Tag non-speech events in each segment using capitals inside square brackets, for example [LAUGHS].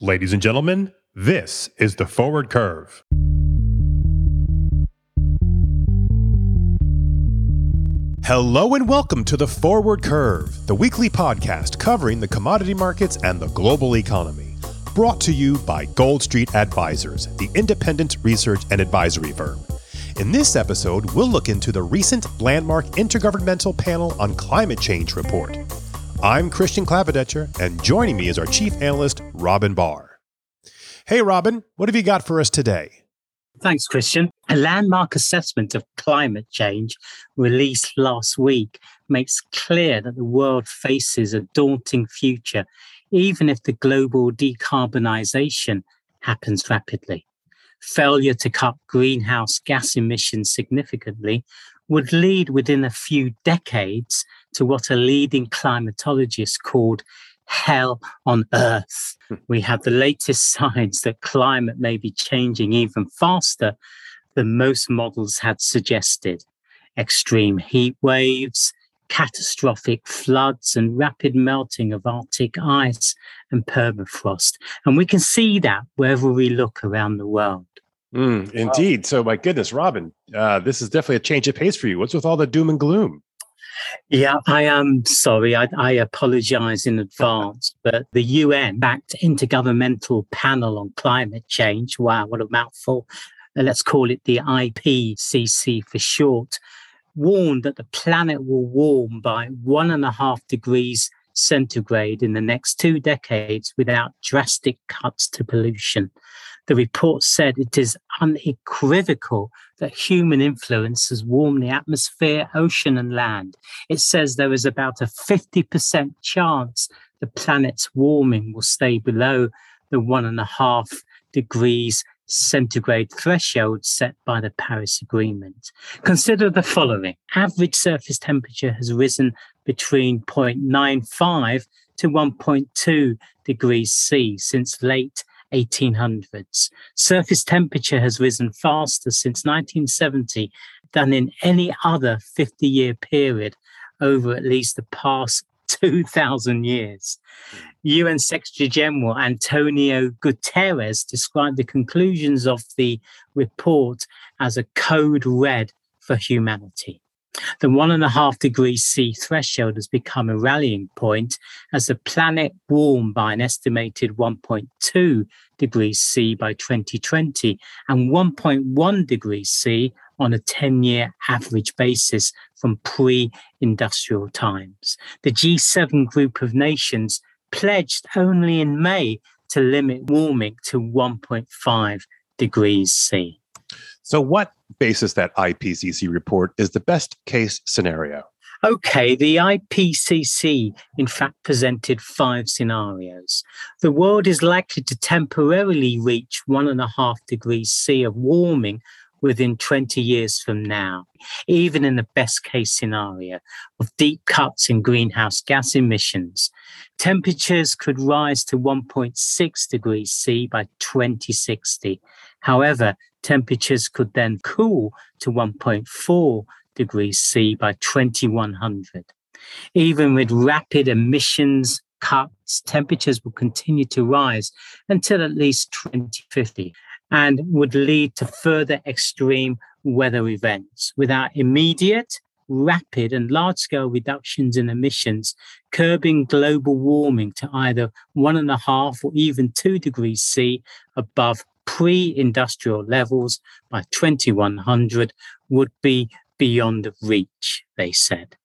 Ladies and gentlemen, this is the Forward Curve. Hello and welcome to the Forward Curve, the weekly podcast covering the commodity markets and the global economy. Brought to you by Gold Street Advisors, the independent research and advisory firm. In this episode, we'll look into the recent landmark Intergovernmental Panel on Climate Change report. I'm Christian Clavadetscher, and joining me is our chief analyst, Robin Bhar. Hey, Robin, what have you got for us today? Thanks, Christian. A landmark assessment of climate change released last week makes clear that the world faces a daunting future, even if the global decarbonisation happens rapidly. Failure to cut greenhouse gas emissions significantly would lead within a few decades to what a leading climatologist called hell on earth. Hmm. we have the latest [LAUGHS] signs that climate may be changing even faster than most models had suggested. Extreme heat waves, catastrophic floods, and rapid melting of Arctic ice and permafrost. And we can see that wherever we look around the world. Mm, indeed. So, my goodness, Robin, uh, this is definitely a change of pace for you. What's with all the doom and gloom? Yeah, I am sorry. I, I apologize in advance, but the UN backed Intergovernmental Panel on Climate Change, wow, what a mouthful. Uh, let's call it the IPCC for short, warned that the planet will warm by one and a half degrees centigrade in the next two decades without drastic cuts to pollution. The report said it is unequivocal that human influence has warmed the atmosphere, ocean, and land. It says there is about a 50% chance the planet's warming will stay below the one and a half degrees centigrade threshold set by the Paris Agreement. Consider the following average surface temperature has risen between 0.95 to 1.2 degrees C since late 1800s. Surface temperature has risen faster since 1970 than in any other 50 year period over at least the past [LAUGHS] 2,000 years. UN Secretary General Antonio Guterres described the conclusions of the report as a code red for humanity. The one and a half degrees C threshold has become a rallying point as the planet warmed by an estimated 1.2 degrees C by 2020 and 1.1 degrees C on a 10 year average basis from pre industrial times. The G7 group of nations pledged only in May to limit warming to 1.5 degrees C. So, what basis that IPCC report is the best case scenario? Okay, the IPCC in fact presented five scenarios. The world is likely to temporarily reach one and a half degrees C of warming within 20 years from now, even in the best case scenario of deep cuts in greenhouse gas emissions. Temperatures could rise to 1.6 degrees C by 2060. However, temperatures could then cool to 1.4 degrees C by 2100. Even with rapid emissions cuts, temperatures will continue to rise until at least 2050 and would lead to further extreme weather events without immediate, rapid, and large scale reductions in emissions, curbing global warming to either one and a half or even two degrees C above pre industrial levels by 2100 would be beyond reach, they said.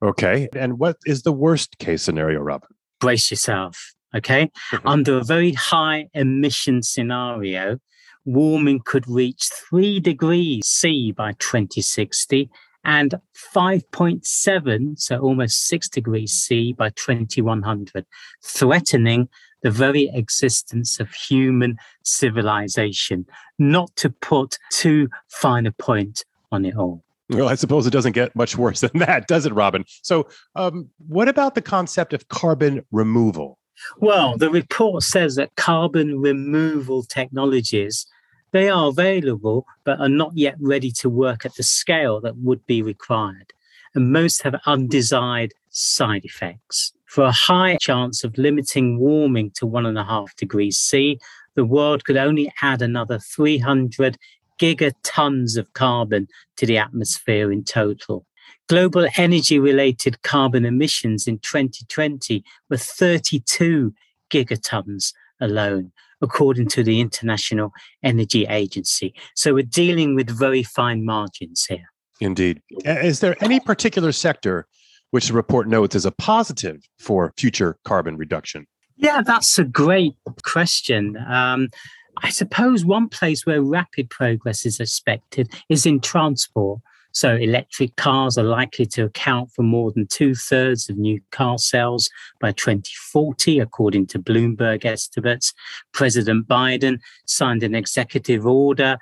Okay. And what is the worst case scenario, Robin? Brace yourself. Okay. Mm-hmm. Under a very high emission scenario, warming could reach 3 degrees C by 2060 and 5.7, so almost 6 degrees C by 2100, threatening the very existence of human civilization, not to put too fine a point on it all. Well, I suppose it doesn't get much worse [LAUGHS] than that, does it, Robin? So, um, what about the concept of carbon removal? Well, the report says that carbon removal technologies they are available, but are not yet ready to work at the scale that would be required. And most have undesired side effects. For a high chance of limiting warming to one and a half degrees C, the world could only add another 300 gigatons of carbon to the atmosphere in total. Global energy related carbon emissions in 2020 were 32 gigatons alone, according to the International Energy Agency. So we're dealing with very fine margins here. Indeed. Is there any particular sector which the report notes as a positive for future carbon reduction? Yeah, that's a great question. Um, I suppose one place where rapid progress is expected is in transport. So, electric cars are likely to account for more than two thirds of new car sales by 2040, according to Bloomberg estimates. President Biden signed an executive order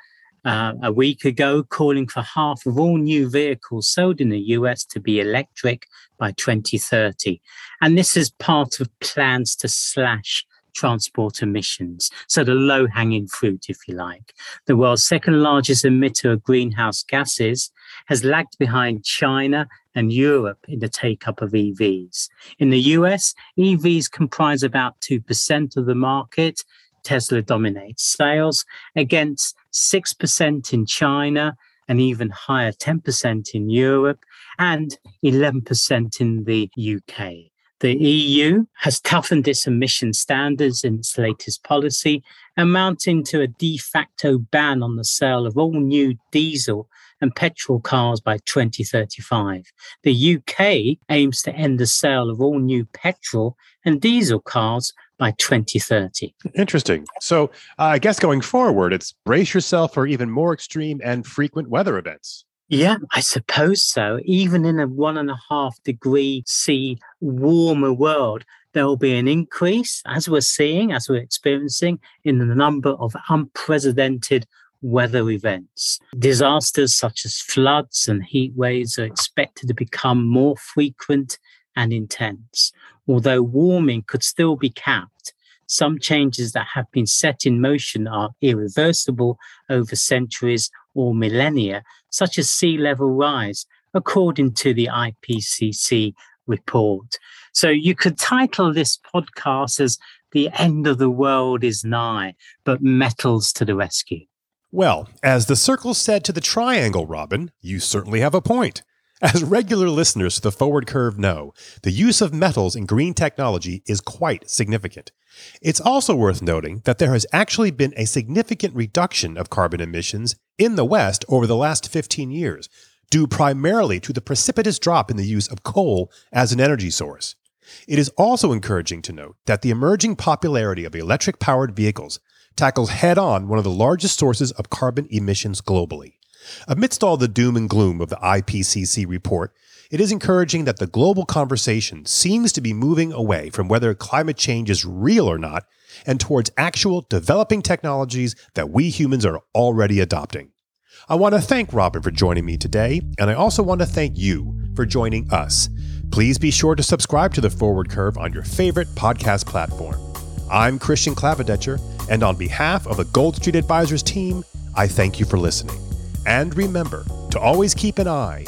uh, a week ago calling for half of all new vehicles sold in the US to be electric by 2030. And this is part of plans to slash transport emissions. So the low hanging fruit, if you like. The world's second largest emitter of greenhouse gases has lagged behind China and Europe in the take up of EVs. In the US, EVs comprise about 2% of the market. Tesla dominates sales against 6% in China and even higher 10% in Europe and 11% in the UK. The EU has toughened its emission standards in its latest policy, amounting to a de facto ban on the sale of all new diesel and petrol cars by 2035. The UK aims to end the sale of all new petrol and diesel cars by 2030. Interesting. So, uh, I guess going forward, it's brace yourself for even more extreme and frequent weather events. Yeah, I suppose so. Even in a one and a half degree C warmer world, there will be an increase, as we're seeing, as we're experiencing, in the number of unprecedented weather events. Disasters such as floods and heat waves are expected to become more frequent and intense. Although warming could still be capped, some changes that have been set in motion are irreversible over centuries or millennia, such as sea level rise, according to the IPCC report. So you could title this podcast as The End of the World is Nigh, but metals to the rescue. Well, as the circle said to the triangle, Robin, you certainly have a point. As regular listeners to the Forward Curve know, the use of metals in green technology is quite significant. It's also worth noting that there has actually been a significant reduction of carbon emissions in the West over the last 15 years, due primarily to the precipitous drop in the use of coal as an energy source. It is also encouraging to note that the emerging popularity of electric powered vehicles tackles head on one of the largest sources of carbon emissions globally. Amidst all the doom and gloom of the IPCC report, it is encouraging that the global conversation seems to be moving away from whether climate change is real or not and towards actual developing technologies that we humans are already adopting. I want to thank Robin for joining me today, and I also want to thank you for joining us. Please be sure to subscribe to The Forward Curve on your favorite podcast platform. I'm Christian Clavadetscher, and on behalf of the Gold Street Advisors team, I thank you for listening. And remember to always keep an eye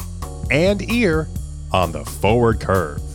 and ear on the forward curve.